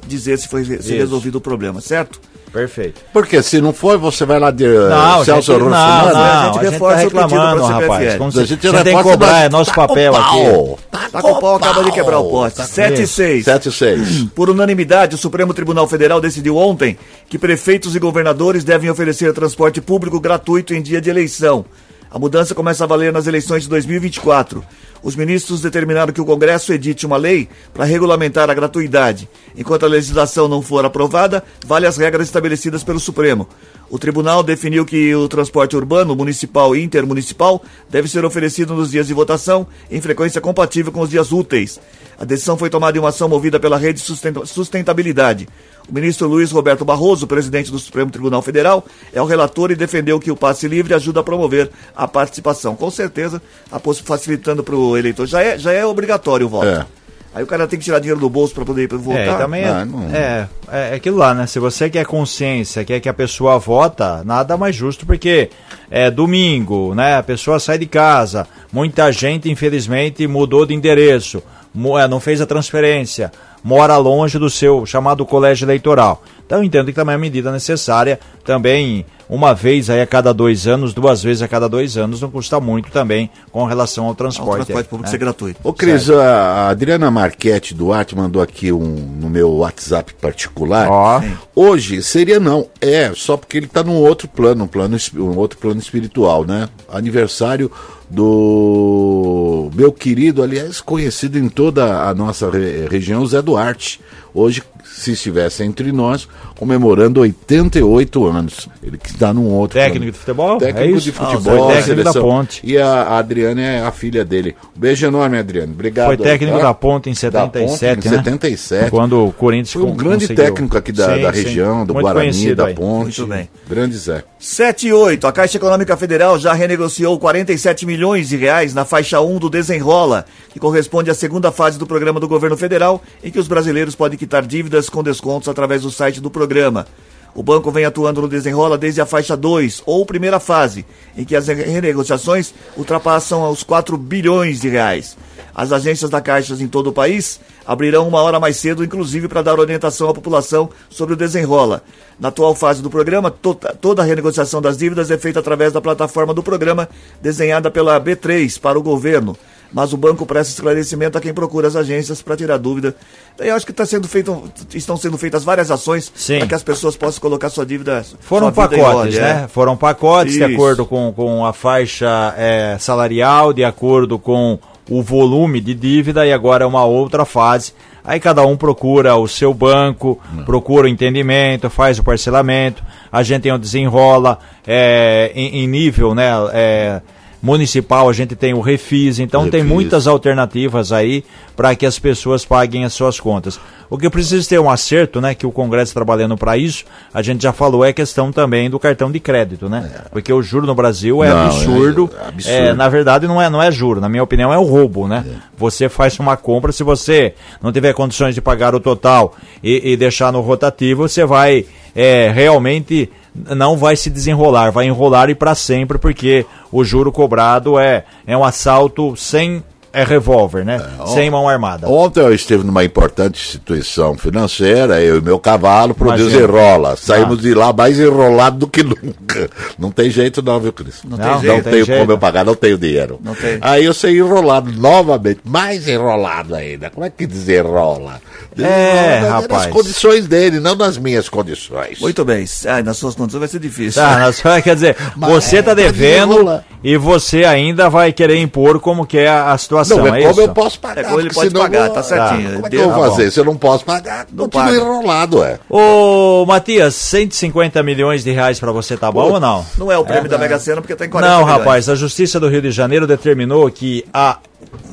dizer se foi se resolvido o problema, certo? Perfeito. Porque se não for, você vai lá de uh, não, Celso gente, não, não, a gente reforça a gente tá reclamando, rapaz. Como se, a gente, a gente tem que cobrar, é nosso tá papel aqui. Tá, tá com o pau, acaba de quebrar o poste. 7 e 6. 7 e 6. [CLEARS THROAT] Por unanimidade, o Supremo Tribunal Federal decidiu ontem que prefeitos e governadores devem oferecer transporte público gratuito em dia de eleição. A mudança começa a valer nas eleições de 2024. Os ministros determinaram que o Congresso edite uma lei para regulamentar a gratuidade. Enquanto a legislação não for aprovada, vale as regras estabelecidas pelo Supremo. O tribunal definiu que o transporte urbano, municipal e intermunicipal deve ser oferecido nos dias de votação em frequência compatível com os dias úteis. A decisão foi tomada em uma ação movida pela Rede Sustentabilidade. O ministro Luiz Roberto Barroso, presidente do Supremo Tribunal Federal, é o relator e defendeu que o passe livre ajuda a promover a participação. Com certeza, facilitando para o eleitor. Já é, já é obrigatório o voto. É. Aí o cara tem que tirar dinheiro do bolso para poder votar. É, também é, não, não... é, é, é, aquilo lá, né? Se você quer consciência, quer que a pessoa vota, nada mais justo, porque é domingo, né? A pessoa sai de casa, muita gente, infelizmente, mudou de endereço, não fez a transferência mora longe do seu chamado colégio eleitoral. Então eu entendo que também é uma medida necessária, também uma vez aí a cada dois anos, duas vezes a cada dois anos, não custa muito também com relação ao transporte. O transporte público é. ser gratuito. Ô Cris, a Adriana Marchetti Duarte mandou aqui um no meu WhatsApp particular. Oh. Hoje seria não, é, só porque ele está num outro plano, um plano, um outro plano espiritual, né? Aniversário do meu querido, aliás, conhecido em toda a nossa re região, Zé Duarte. Hoje se estivesse entre nós, comemorando 88 anos. Ele que está num outro. Técnico plano. de futebol? Técnico é de futebol, ah, técnico da Ponte. E a, a Adriana é a filha dele. Um beijo enorme, Adriano. Obrigado. Foi técnico tá? da Ponte em 77, Ponte, em 77. Quando o Corinthians Foi um grande conseguiu. técnico aqui da, sim, da região, sim. do Muito Guarani, da aí. Ponte. Muito bem. Grande Zé. 7 e 8. A Caixa Econômica Federal já renegociou 47 milhões de reais na faixa 1 do Desenrola, que corresponde à segunda fase do programa do governo federal, em que os brasileiros podem quitar dívidas com descontos através do site do programa. O banco vem atuando no desenrola desde a faixa 2, ou primeira fase, em que as renegociações ultrapassam os 4 bilhões de reais. As agências da Caixa em todo o país abrirão uma hora mais cedo, inclusive para dar orientação à população sobre o desenrola. Na atual fase do programa, to toda a renegociação das dívidas é feita através da plataforma do programa, desenhada pela B3 para o governo mas o banco presta esclarecimento a quem procura as agências para tirar dúvida. Eu acho que tá sendo feito, estão sendo feitas várias ações para que as pessoas possam colocar sua dívida. Foram sua pacotes, né? É. Foram pacotes Isso. de acordo com, com a faixa é, salarial, de acordo com o volume de dívida e agora é uma outra fase. Aí cada um procura o seu banco, Não. procura o entendimento, faz o parcelamento, a gente tem desenrola é, em, em nível, né? É, municipal, a gente tem o Refis, então Refis. tem muitas alternativas aí para que as pessoas paguem as suas contas. O que precisa ter um acerto, né, que o Congresso trabalhando para isso, a gente já falou, é questão também do cartão de crédito, né? Porque o juro no Brasil é Não, é absurdo. absurdo. É, na verdade não é, não é juro, na minha opinião é o roubo, né? Você faz uma compra, se você não tiver condições de pagar o total e, e deixar no rotativo, você vai é, realmente não vai se desenrolar, vai enrolar e para sempre, porque o juro cobrado é, é um assalto sem é revólver, né? sem mão armada. Ontem eu estive numa importante instituição financeira, eu e meu cavalo, pro Imagina. desenrola. Saímos de lá mais enrolado do que [LAUGHS] nunca. Não tem jeito não, viu, Cris? Não, tem não, jeito. Não tem tenho jeito. como eu pagar, não tenho dinheiro. Não tem. Aí eu saí enrolado novamente, mais enrolado ainda. Como é que desenrola? É, rapaz. Nas condições dele, não nas minhas condições. Muito bem. Ah, nas suas condições vai ser difícil. Tá, na sua- quer dizer, Mas você tá é, tá devendo e você ainda vai querer impor como que é a, a situação, Não, é mas como eu posso pagar? É, como ele pode pagar, eu- tá certinho. Como é que eu vou tá fazer? Se eu não posso pagar, Não continua paga. enrolado, é. Ô, Matias, 150 milhões de reais pra você tá bom ou não? Não é o prêmio da Mega Sena porque tem 40 Não, milhões. rapaz, a Justiça do Rio de Janeiro determinou que a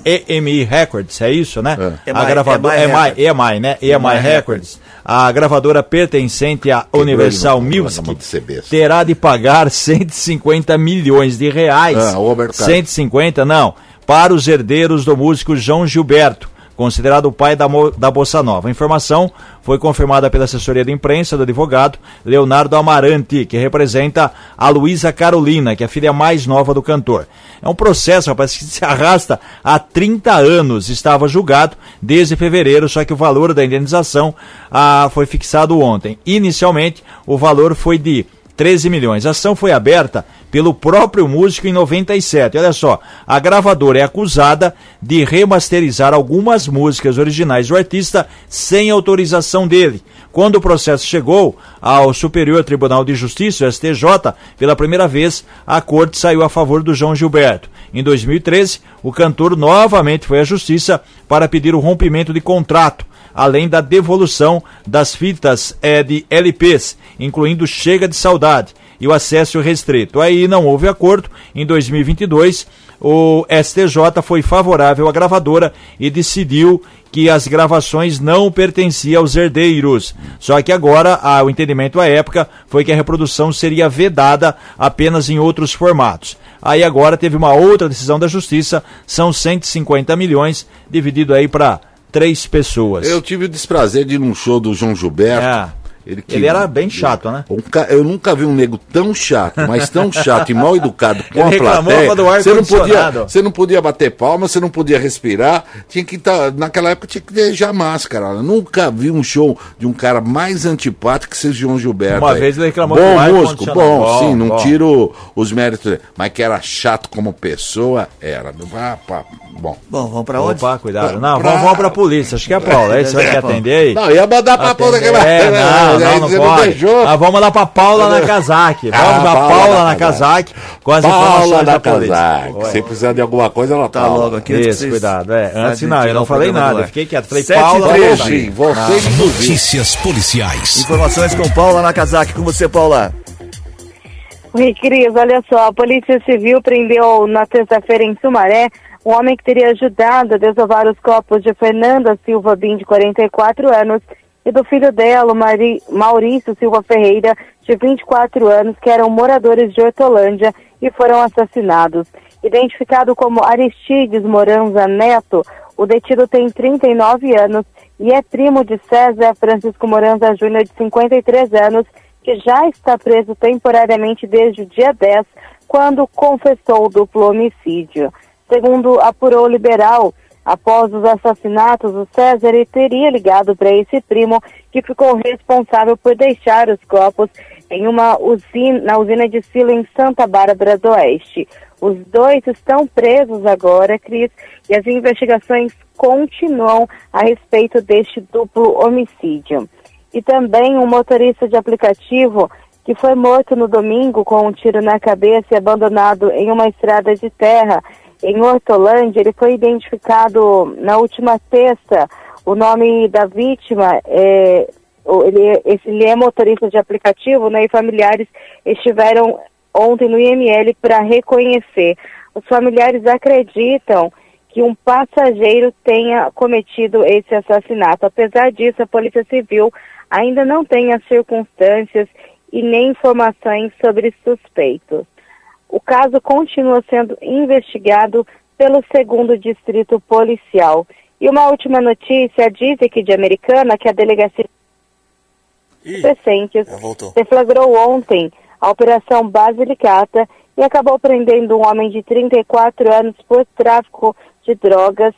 EMI Records, é isso, né? É. A EMI, gravadora EMI EMI, EMI, né? EMI EMI Records, a gravadora pertencente à Universal ele no Music, de terá de pagar 150 milhões de reais. Ah, ô, Roberto Carlos. 150, não, para os herdeiros do músico João Gilberto, considerado o pai da, da Bossa Nova. A informação foi confirmada pela assessoria de imprensa do advogado Leonardo Amarante, que representa a Luísa Carolina, que é a filha mais nova do cantor. É um processo, rapaz, que se arrasta há 30 anos. Estava julgado desde fevereiro, só que o valor da indenização ah, foi fixado ontem. Inicialmente, o valor foi de 13 milhões. A ação foi aberta pelo próprio músico em 97. Olha só, a gravadora é acusada de remasterizar algumas músicas originais do artista sem autorização dele. Quando o processo chegou ao Superior Tribunal de Justiça, o STJ, pela primeira vez, a corte saiu a favor do João Gilberto. Em 2013, o cantor novamente foi à justiça para pedir o rompimento de contrato além da devolução das fitas eh, de LPs, incluindo Chega de Saudade e o acesso restrito. Aí não houve acordo. Em 2022, o STJ foi favorável à gravadora e decidiu que as gravações não pertenciam aos herdeiros. Só que agora ah, o entendimento à época foi que a reprodução seria vedada apenas em outros formatos. Aí agora teve uma outra decisão da justiça, são 150 milhões dividido aí para três pessoas. Eu tive o desprazer de ir num show do João Gilberto. É. Ele, que- Ele era bem chato, né? Um ca- Eu nunca vi um nego tão chato, mas tão chato e mal educado com [LAUGHS] Ele a plateia. do ar você não podia, você não podia bater palma, você não podia respirar. Tinha que estar naquela época tinha que deixar máscara. Eu nunca vi um show de um cara mais antipático que seja João Gilberto. Uma aí. vez ele reclamou bom do ar músico, bom, condicionado. sim, Bom, não bom. tiro os méritos, dele, mas que era chato como pessoa, era. Ah, pá, bom. Bom, vamos pra onde? Opa, cuidado. Não, Pra- vamos, vamos pra polícia. Acho que é a Paula. Aí você vai querer atender aí? Não, ia mandar pra puta que É, não, [LAUGHS] não, não pode. Ah, vamos lá pra Paula Nakazaki. Vamos Ah, pra Paula Paula Nakazaki. Nakazaki com as Paula informações da da polícia. Casaca. Se precisar de alguma coisa, ela Tá tá logo aqui. Isso, vocês- cuidado. É, Ah, antes não, eu não falei nada. fiquei quieto. Falei Sete Paula. Nakazaki. Você, inclusive. Notícias policiais. Informações com Paula Nakazaki. Com você, Paula. Oi, Cris, olha só, a Polícia Civil prendeu na terça-feira em Sumaré um homem que teria ajudado a desovar os corpos de Fernanda Silva Bim, de 44 anos, e do filho dela, Maurício Silva Ferreira, de 24 anos, que eram moradores de Hortolândia e foram assassinados. Identificado como Aristides Moranza Neto, o detido tem 39 anos e é primo de César Francisco Moranza Júnior, de 53 anos, que já está preso temporariamente desde o dia 10, quando confessou o duplo homicídio. Segundo apurou o liberal, após os assassinatos, o César teria ligado para esse primo que ficou responsável por deixar os corpos em uma usina, na usina de Silo em Santa Bárbara do Oeste. Os dois estão presos agora, Cris, e as investigações continuam a respeito deste duplo homicídio e também um motorista de aplicativo que foi morto no domingo com um tiro na cabeça e abandonado em uma estrada de terra em Hortolândia. Ele foi identificado na última sexta. O nome da vítima é ele, esse, ele é motorista de aplicativo, né? E familiares estiveram ontem no IML para reconhecer. os familiares acreditam que um passageiro tenha cometido esse assassinato. Apesar disso, a Polícia Civil ainda não tem as circunstâncias e nem informações sobre suspeitos. O caso continua sendo investigado pelo segundo distrito policial. E uma última notícia, diz aqui de Americana que a delegacia recentes deflagrou ontem a Operação Basilicata e acabou prendendo um homem de 34 anos por tráfico de drogas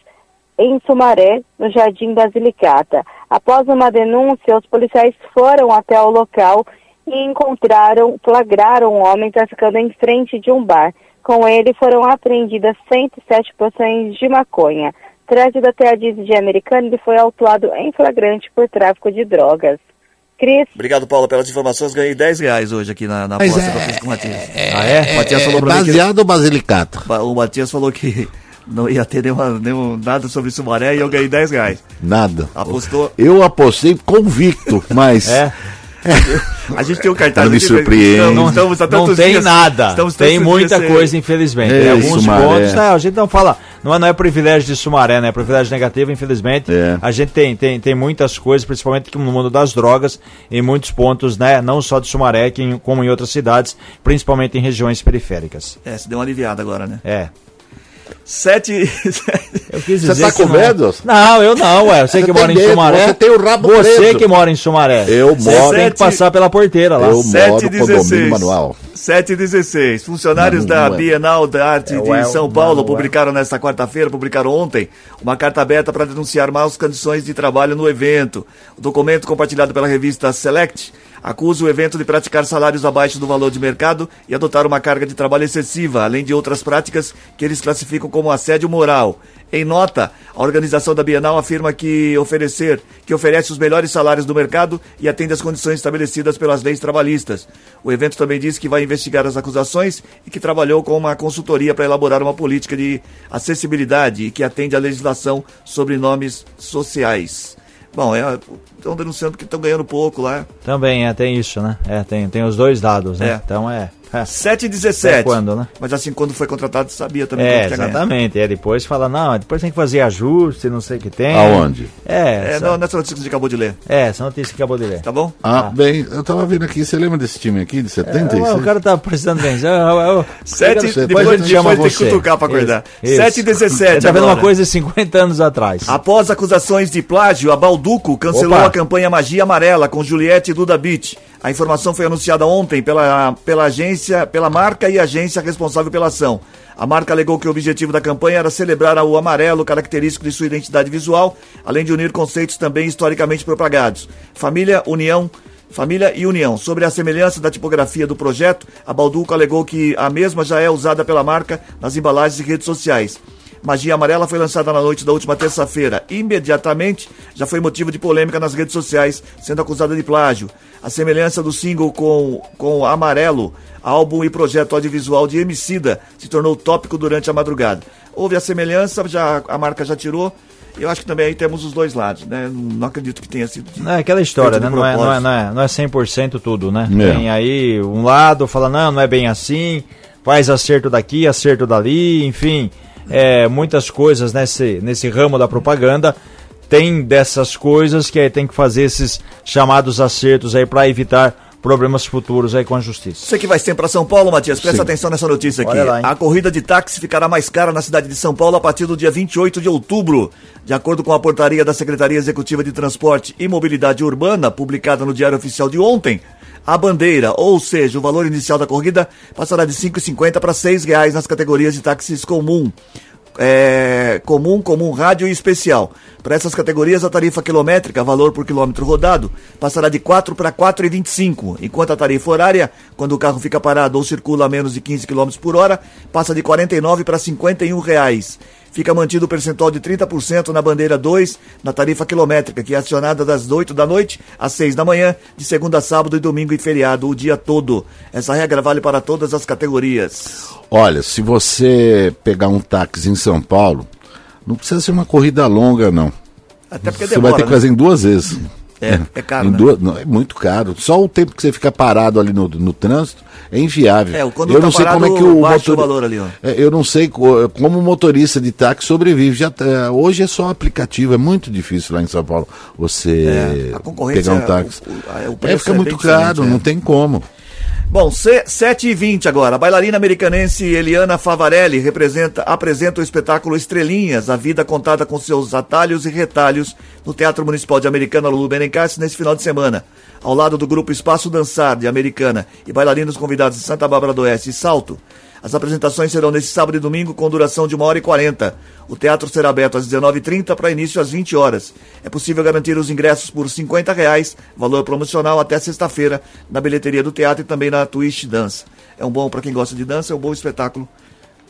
em Sumaré, no Jardim Basilicata. Após uma denúncia, os policiais foram até o local e encontraram, flagraram um homem traficando em frente de um bar. Com ele foram apreendidas 107 porções de maconha. Trazido até a Disney de Americana, ele foi autuado em flagrante por tráfico de drogas. Cris. Obrigado, Paulo, pelas informações. Ganhei 10 reais hoje aqui na, na aposta é, que eu fiz com o Matias. É, ah, é? O Matias falou pra baseado mim ou basilicato? O Matias falou que [LAUGHS] não ia ter nenhuma, nenhum, nada sobre Sumaré e eu ganhei 10 reais. Nada. Apostou. Eu apostei convicto, mas. é. [LAUGHS] A gente tem um cartaz não me surpreende. Não, estamos não tem dias, nada. tem muita coisa, infelizmente. É, tem alguns Sumaré. pontos. Não, a gente não fala. Não é, não é privilégio de Sumaré, né? É privilégio negativo, infelizmente. É. A gente tem, tem, tem muitas coisas, principalmente no mundo das drogas, em muitos pontos, né? Não só de Sumaré, como em outras cidades, principalmente em regiões periféricas. É, se deu uma aliviada agora, né? É. Sete. [LAUGHS] Eu quis dizer você tá com medo? Não, eu não, ué. Você, você que mora em Sumaré. Você tem o rabo Você preso. que mora em Sumaré. Eu moro. Você tem que passar pela porteira lá. Eu moro no condomínio manual. 7 e 16. Funcionários não, não da é. Bienal da Arte é, de é, São Paulo publicaram nesta quarta-feira, publicaram ontem, uma carta aberta para denunciar maus condições de trabalho no evento. O documento compartilhado pela revista Select acusa o evento de praticar salários abaixo do valor de mercado e adotar uma carga de trabalho excessiva, além de outras práticas que eles classificam como assédio moral. Em nota, a organização da Bienal afirma que oferecer, que oferece os melhores salários do mercado e atende às condições estabelecidas pelas leis trabalhistas. O evento também diz que vai investigar as acusações e que trabalhou com uma consultoria para elaborar uma política de acessibilidade e que atende à legislação sobre nomes sociais. Bom, estão é, denunciando que estão ganhando pouco lá. Também, é, tem isso, né? É, tem, tem os dois dados, né? É. Então é. É. 7 e 17. quando, né? Mas assim, quando foi contratado, sabia também é, exatamente. É, depois fala, não, depois tem que fazer ajuste, não sei o que tem. Aonde? É, é não, nessa notícia que você acabou de ler. É, essa notícia que acabou de ler. Tá bom? Ah, ah. bem, eu tava vendo aqui, você lembra desse time aqui, de 76? É, o cara tá precisando bem. 7 depois, depois a gente chama tem que cutucar pra acordar. 7 e 17 Tá vendo uma coisa de 50 anos atrás. Após acusações de plágio, a Balduco cancelou Opa. a campanha Magia Amarela com Juliette e Duda Beat. A informação foi anunciada ontem pela, pela agência, pela marca e agência responsável pela ação. A marca alegou que o objetivo da campanha era celebrar o amarelo característico de sua identidade visual, além de unir conceitos também historicamente propagados. Família, união, Família e União. Sobre a semelhança da tipografia do projeto, a Balduco alegou que a mesma já é usada pela marca nas embalagens e redes sociais. Magia Amarela foi lançada na noite da última terça-feira. Imediatamente já foi motivo de polêmica nas redes sociais, sendo acusada de plágio. A semelhança do single com, com Amarelo, álbum e projeto audiovisual de Emicida, se tornou tópico durante a madrugada. Houve a semelhança, já, a marca já tirou. Eu acho que também aí temos os dois lados, né? Não acredito que tenha sido. Não é aquela história, né? Não é, não, é, não, é, não é 100% tudo, né? É. Tem aí um lado fala, não, não é bem assim, faz acerto daqui, acerto dali, enfim é, muitas coisas nesse, nesse ramo da propaganda. Tem dessas coisas que aí tem que fazer esses chamados acertos aí para evitar problemas futuros aí com a justiça. Você que vai sempre para São Paulo, Matias, presta Sim. atenção nessa notícia aqui. Lá, a corrida de táxi ficará mais cara na cidade de São Paulo a partir do dia 28 de outubro. De acordo com a portaria da Secretaria Executiva de Transporte e Mobilidade Urbana, publicada no Diário Oficial de ontem, a bandeira, ou seja, o valor inicial da corrida passará de R$ 5,50 para R$ 6,00 nas categorias de táxis comum. É, comum, comum rádio e especial. Para essas categorias, a tarifa quilométrica, valor por quilômetro rodado, passará de 4 para 4,25, enquanto a tarifa horária, quando o carro fica parado ou circula a menos de 15 km por hora, passa de 49 para 51 reais fica mantido o percentual de 30% na bandeira 2 na tarifa quilométrica, que é acionada das 8 da noite às 6 da manhã, de segunda a sábado e domingo e feriado, o dia todo. Essa regra vale para todas as categorias. Olha, se você pegar um táxi em São Paulo, não precisa ser uma corrida longa, não. Até porque você demora, vai ter que né? fazer em duas vezes. É, é caro, Em né? duas- não, é muito caro. Só o tempo que você fica parado ali no, no trânsito é inviável. É, quando eu tá não sei como é parado, que o baixa o motor- valor ali, ó. É, eu não sei co- como o motorista de táxi sobrevive. Já, tá- hoje é só aplicativo, é muito difícil lá em São Paulo você É, pegar um é- táxi. o- o- é, o é, fica é muito caro, é. não tem como. Bom, C- 7 e 20 agora. A bailarina americanense Eliana Favarelli representa, apresenta o espetáculo Estrelinhas, a vida contada com seus atalhos e retalhos no Teatro Municipal de Americana Lulu Benencassi nesse final de semana. Ao lado do grupo Espaço Dançar de Americana e bailarinos convidados de Santa Bárbara do Oeste e Salto, as apresentações serão nesse sábado e domingo com duração de 1 hora e 40. O teatro será aberto às 19h30 para início às 20 horas. É possível garantir os ingressos por 50 reais, valor promocional até sexta-feira, na bilheteria do teatro e também na Twitch Dança. É um bom, para quem gosta de dança, é um bom espetáculo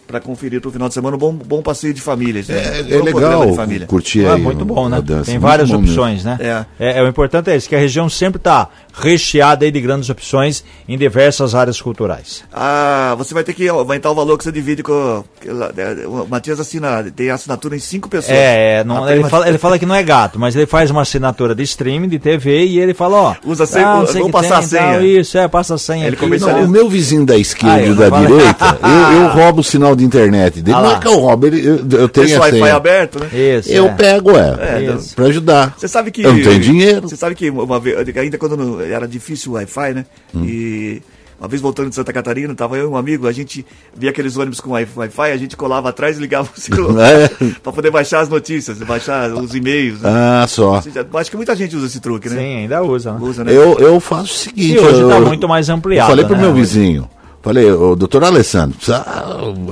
para conferir para o final de semana, um bom, bom passeio de família. É, né? é programa legal de família. curtir Ah, aí muito bom, né? Tem várias mesmo. opções, né? É. É, é, o importante é isso, que a região sempre está recheada aí de grandes opções em diversas áreas culturais. Ah, você vai ter que aumentar o valor que você divide com. é, O Matias assina, tem assinatura em cinco pessoas. É, é, não- ele, prima- fala, ele fala que não é gato, mas ele faz uma assinatura de streaming, de TV, e ele fala, ó... Usa sempre- sei vou passar tem, a senha. tal, Isso, é, passa a senha. Ele aqui. Não, o meu vizinho da esquerda Ah, e da falei. direita, [LAUGHS] eu, eu roubo o sinal de internet dele. Ah não é que eu roubo, ele, eu, eu tenho Esse Wi-Fi aberto, né? Isso, Eu é. pego, é, É, Isso. pra ajudar. Você sabe que. Eu não tenho dinheiro. Você sabe que uma vez, ainda quando era difícil o Wi-Fi, né? Hum. E uma vez voltando de Santa Catarina, tava eu e um amigo, a gente via aqueles ônibus com Wi- Wi-Fi, a gente colava atrás e ligava o [LAUGHS] celular É. pra poder baixar as notícias, baixar os e-mails. né? Ah, só. Acho que muita gente usa esse truque, né? Sim, ainda usa, né? Usa, né? Eu, eu faço o seguinte. E hoje eu, tá muito mais Eu ampliado, falei pro né, meu vizinho. Falei, ô, doutor Alessandro, precisa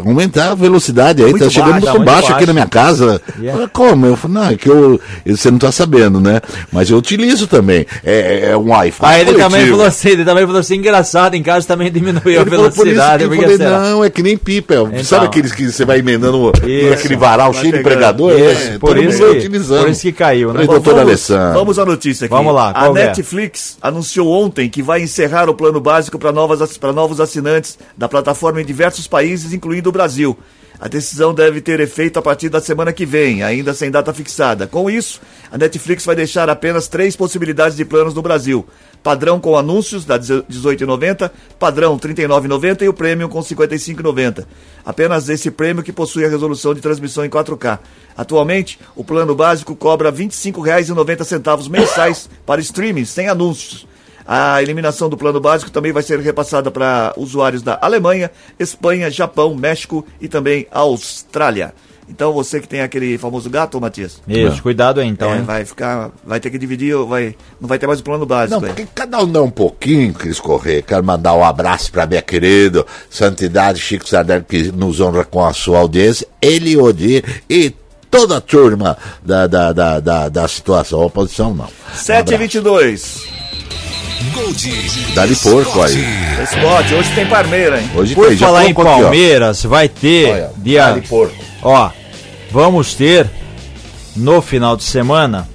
aumentar a velocidade aí, Muito tá chegando muito tá muito baixo aqui na minha casa. [LAUGHS] Yeah. Falei, como? Eu falei, não, é que eu, você não tá sabendo, né? Mas eu utilizo também. É, é um Wi-Fi. Aí ele também falou assim, ele também falou assim, engraçado, em casa também diminuiu a falou por isso velocidade. que eu falei, será? não, é que nem pipa. Então. Sabe aqueles que você vai emendando Isso. aquele varal Vai cheio de pegando. pregador? Isso, É, por isso que- utilizando. por isso que caiu, né? Falei, doutor vamos, Alessandro. vamos à notícia aqui. Vamos lá, A é? Netflix anunciou ontem que vai encerrar o plano básico para novos assinantes da plataforma em diversos países, incluindo o Brasil. A decisão deve ter efeito a partir da semana que vem, ainda sem data fixada. Com isso, a Netflix vai deixar apenas três possibilidades de planos no Brasil. Padrão com anúncios, da R$ 18,90, padrão R$ 39,90 e o Premium com R$ 55,90. Apenas esse prêmio que possui a resolução de transmissão em 4K. Atualmente, o plano básico cobra R$ 25,90 mensais para streaming, sem anúncios. A eliminação do plano básico também vai ser repassada para usuários da Alemanha, Espanha, Japão, México e também Austrália. Então você que tem aquele famoso gato, Matias, Isso, cuidado aí então, é, vai ficar, vai ter que dividir, vai, não vai ter mais o plano Não, básico. é. porque cada um dá um pouquinho, Cris Corrêa. Quero mandar um abraço para minha querida Santidade Chico Sardelli, que nos honra com a sua audiência. Ele, Odir e toda a turma da, da, da, da, da situação. Oposição, não. Um 7 22 Gold. Dá-lhe porco aí. Esporte, hoje tem Parmeira, hein? Hoje Por tem, falar em colocou aqui. Palmeiras, vai ter Olha, dia. dá-lhe porco. Ó, vamos ter no final de semana,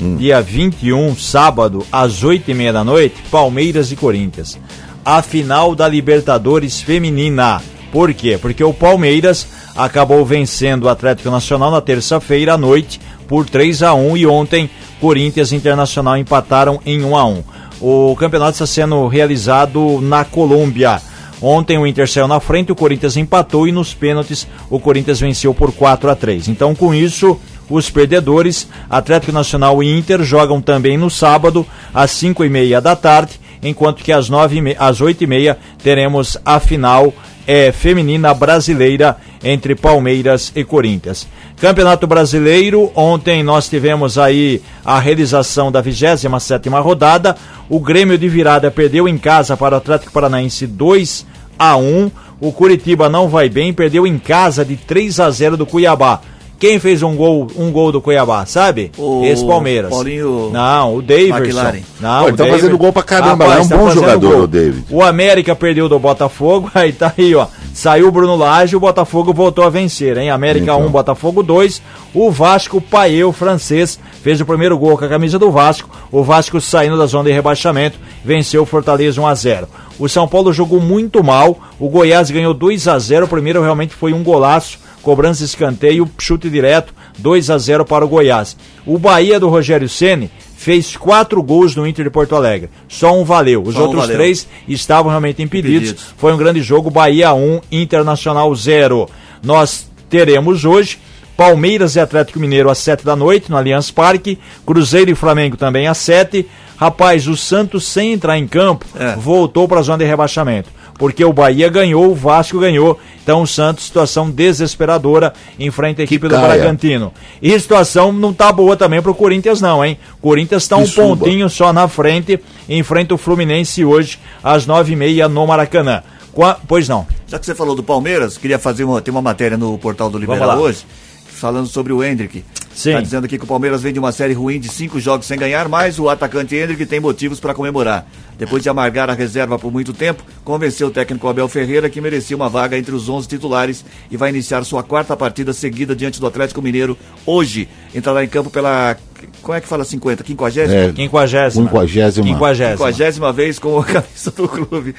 Hum. dia 21, sábado, às 8 e meia da noite, Palmeiras e Corinthians. A final da Libertadores Feminina. Por quê? Porque o Palmeiras acabou vencendo o Atlético Nacional na terça-feira à noite por 3 a 1 e ontem Corinthians e Internacional empataram em 1 a 1. O campeonato está sendo realizado na Colômbia. Ontem o Inter saiu na frente, o Corinthians empatou e nos pênaltis o Corinthians venceu por 4 a 3. Então, com isso, os perdedores, Atlético Nacional e Inter, jogam também no sábado, às 5 e meia da tarde, enquanto que às, 9 me... às 8 e meia teremos a final é, feminina brasileira entre Palmeiras e Corinthians. Campeonato Brasileiro, ontem nós tivemos aí a realização da 27ª rodada. O Grêmio de virada perdeu em casa para o Atlético Paranaense 2 a 1. O Curitiba não vai bem, perdeu em casa de 3 a 0 do Cuiabá. Quem fez um gol, um gol do Cuiabá, sabe? O Esse Palmeiras. Paulinho Não, o Davidson. McLaren. Não, Pô, o ele tá David- fazendo gol pra caramba, Rapaz? É um tá bom jogador, gol. o David. O América perdeu do Botafogo, [LAUGHS] aí tá aí, ó. Saiu o Bruno Lage, o Botafogo voltou a vencer, hein? América Então. 1, Botafogo 2. O Vasco, Paeu, francês, fez o primeiro gol com a camisa do Vasco. O Vasco saindo da zona de rebaixamento, venceu o Fortaleza 1 a 0. O São Paulo jogou muito mal. O Goiás ganhou 2 a 0. O primeiro realmente foi um golaço, cobrança escanteio, chute direto, 2 a 0 para o Goiás. O Bahia do Rogério Ceni fez quatro gols no Inter de Porto Alegre. Só um valeu. Os Só um outros valeu. três estavam realmente impedidos. Impedidos. Foi um grande jogo, Bahia 1, Internacional 0. Nós teremos hoje Palmeiras e Atlético Mineiro às 7 da noite no Allianz Parque, Cruzeiro e Flamengo também às 7. Rapaz, o Santos sem entrar em campo É. voltou para a zona de rebaixamento. Porque o Bahia ganhou, o Vasco ganhou. Então o Santos, situação desesperadora, enfrenta a equipe do caia. Bragantino. E a situação não tá boa também pro Corinthians, não, hein? Corinthians está um suba. pontinho só na frente, enfrenta o Fluminense hoje, às nove e meia no Maracanã. Qua- Pois não. Já que você falou do Palmeiras, queria fazer uma, tem uma matéria no portal do Liberal hoje, falando sobre o Hendrick. Sim. Tá dizendo aqui que o Palmeiras vem de uma série ruim de cinco jogos sem ganhar, mas o atacante Hendrick tem motivos para comemorar. Depois de amargar a reserva por muito tempo, convenceu o técnico Abel Ferreira que merecia uma vaga entre os 11 titulares e vai iniciar sua quarta partida seguida diante do Atlético Mineiro hoje. Entrará em campo pela. Como é que fala 50? 50? É, Quinquagésima. Quinquagésima. Quinquagésima. Quinquagésima vez com a camisa do clube.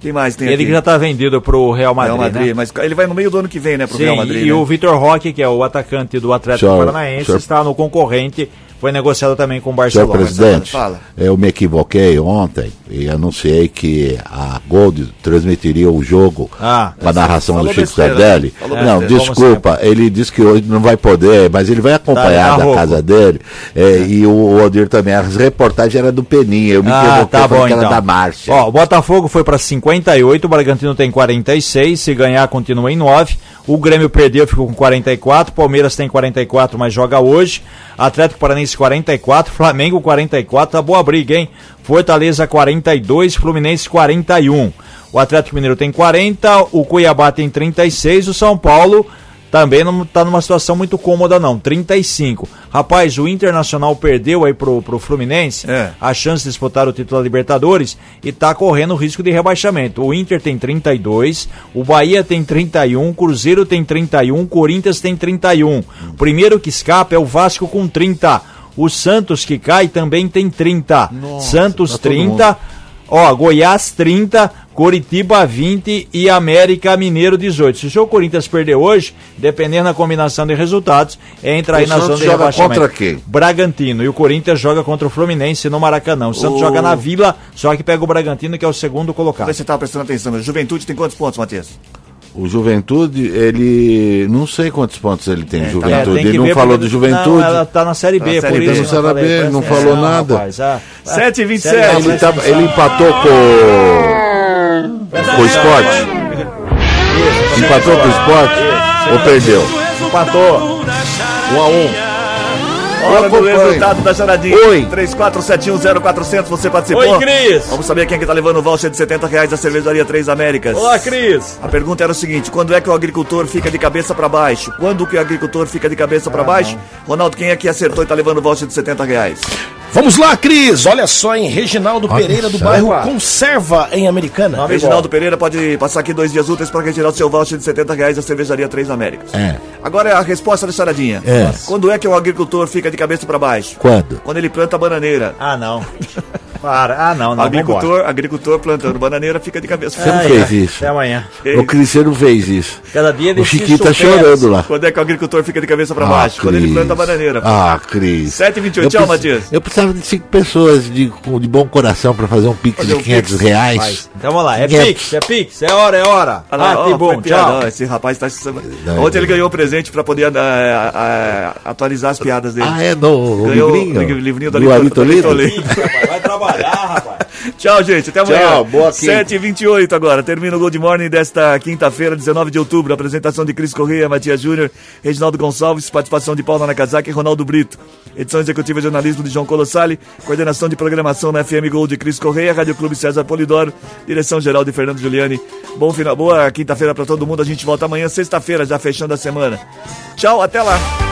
Quem mais tem Ele aqui? que já tá vendido pro Real Madrid, Real Madrid, né? mas ele vai no meio do ano que vem, né, pro Sim, Real Madrid. e né? o Vitor Roque, que é o atacante do Atlético Paranaense, está no concorrente, foi negociado também com o Senhor Barcelona. presidente, fala. eu me equivoquei ontem e anunciei que a Gold transmitiria o jogo Ah, com a narração do Chico Sardelli. né? Não, besteira. desculpa, ele disse que hoje não vai poder, mas ele vai acompanhar Tá, da tá casa dele. é, E o Odir também. As reportagens eram do Peninha, eu me Ah, equivoquei, tá bom era então. da Márcia. Ó, o Botafogo foi para 58, o Bragantino tem 46, se ganhar continua em 9. O Grêmio perdeu, ficou com 44, Palmeiras tem 44, mas joga hoje. Atlético Paranaense 44, Flamengo 44, tá boa briga, hein? Fortaleza 42, Fluminense 41. O Atlético Mineiro tem 40, o Cuiabá tem 36, o São Paulo também não tá numa situação muito cômoda não, 35. Rapaz, o Internacional perdeu aí pro, pro Fluminense É. a chance de disputar o título da Libertadores e tá correndo o risco de rebaixamento. O Inter tem 32, o Bahia tem 31, Cruzeiro tem 31, Corinthians tem 31. O primeiro que escapa é o Vasco com 30. O Santos que cai também tem 30. Santos tá todo 30, ó, Goiás 30, Coritiba 20 e América Mineiro 18. Se o Corinthians perder hoje, dependendo da combinação de resultados, entra aí O na Santos zona de joga rebaixamento. contra quem? Bragantino. E o Corinthians joga contra o Fluminense no Maracanã. O Santos O- joga na Vila, só que pega o Bragantino, que é o segundo colocado. Você estava prestando atenção, Juventude tem quantos pontos, Matias? O Juventude, ele. Não sei quantos pontos ele tem, É, Juventude. tem ele não falou do Juventude. Não, ela tá na Série B, Tá na por Série isso. Tá na Série B, presta não falou nada. rapaz, ah, 7 e 27. Série A, Ele, tá- ele empatou com, com o esporte. Empatou com o esporte ou perdeu? Empatou. 1 a 1 Hora do resultado da charadinha. Oi. 34710400, você participou? Oi, Cris. Vamos saber quem que tá levando o voucher de 70 reais da cervejaria Três Américas. Olá, Cris. A pergunta era o seguinte: quando é que o agricultor fica de cabeça pra baixo? Quando que o agricultor fica de cabeça pra baixo? Ronaldo, quem é que acertou e tá levando o voucher de 70 reais? Vamos lá, Cris. Olha só, em Reginaldo Olha Pereira do bairro Conserva, em Americana. Reginaldo Pereira pode passar aqui dois dias úteis para retirar o seu voucher de 70 reais da cervejaria Três Américas. É. Agora é a resposta da charadinha. É. Quando é que o agricultor fica de cabeça pra baixo? Quando? Quando ele planta bananeira. Ah, não. [LAUGHS] Para. Ah, não, não. agricultor, agricultor plantando bananeira fica de cabeça Você não baixo. fez isso. Até amanhã. O Cris, você não fez isso. Cada dia ele O Chiquinho se tá chorando lá. Quando é que o agricultor fica de cabeça pra Ah, baixo? Quando ele Cris. planta bananeira. Ah, Cris. 7h28, Eu tchau, Matias. Eu precisava de cinco pessoas de, de bom coração pra fazer um pix de um 500 pix. reais. Então vamos lá, é 500. Pix, é Pix, é hora, é hora. Ah, lá, Ah, bom, piada, tchau. Esse rapaz tá. Não, Ontem ele não. ganhou um presente pra poder ah, ah, atualizar as piadas dele. Ah, é no Ganhou livrinho? o livrinho da do Trabalhar, rapaz. [LAUGHS] Tchau, gente. Até amanhã. Tchau, boa quinta. 7h28 agora. Termina o Good Morning desta quinta-feira, 19 de outubro. Apresentação de Cris Correia, Matias Júnior, Reginaldo Gonçalves, participação de Paula Nakazaki e Ronaldo Brito. Edição executiva de jornalismo de João Colossali, coordenação de programação na FM Gol de Cris Correia, Rádio Clube César Polidoro, direção geral de Fernando Giuliani. Bom final, boa quinta-feira pra todo mundo. A gente volta amanhã, sexta-feira, já fechando a semana. Tchau, até lá.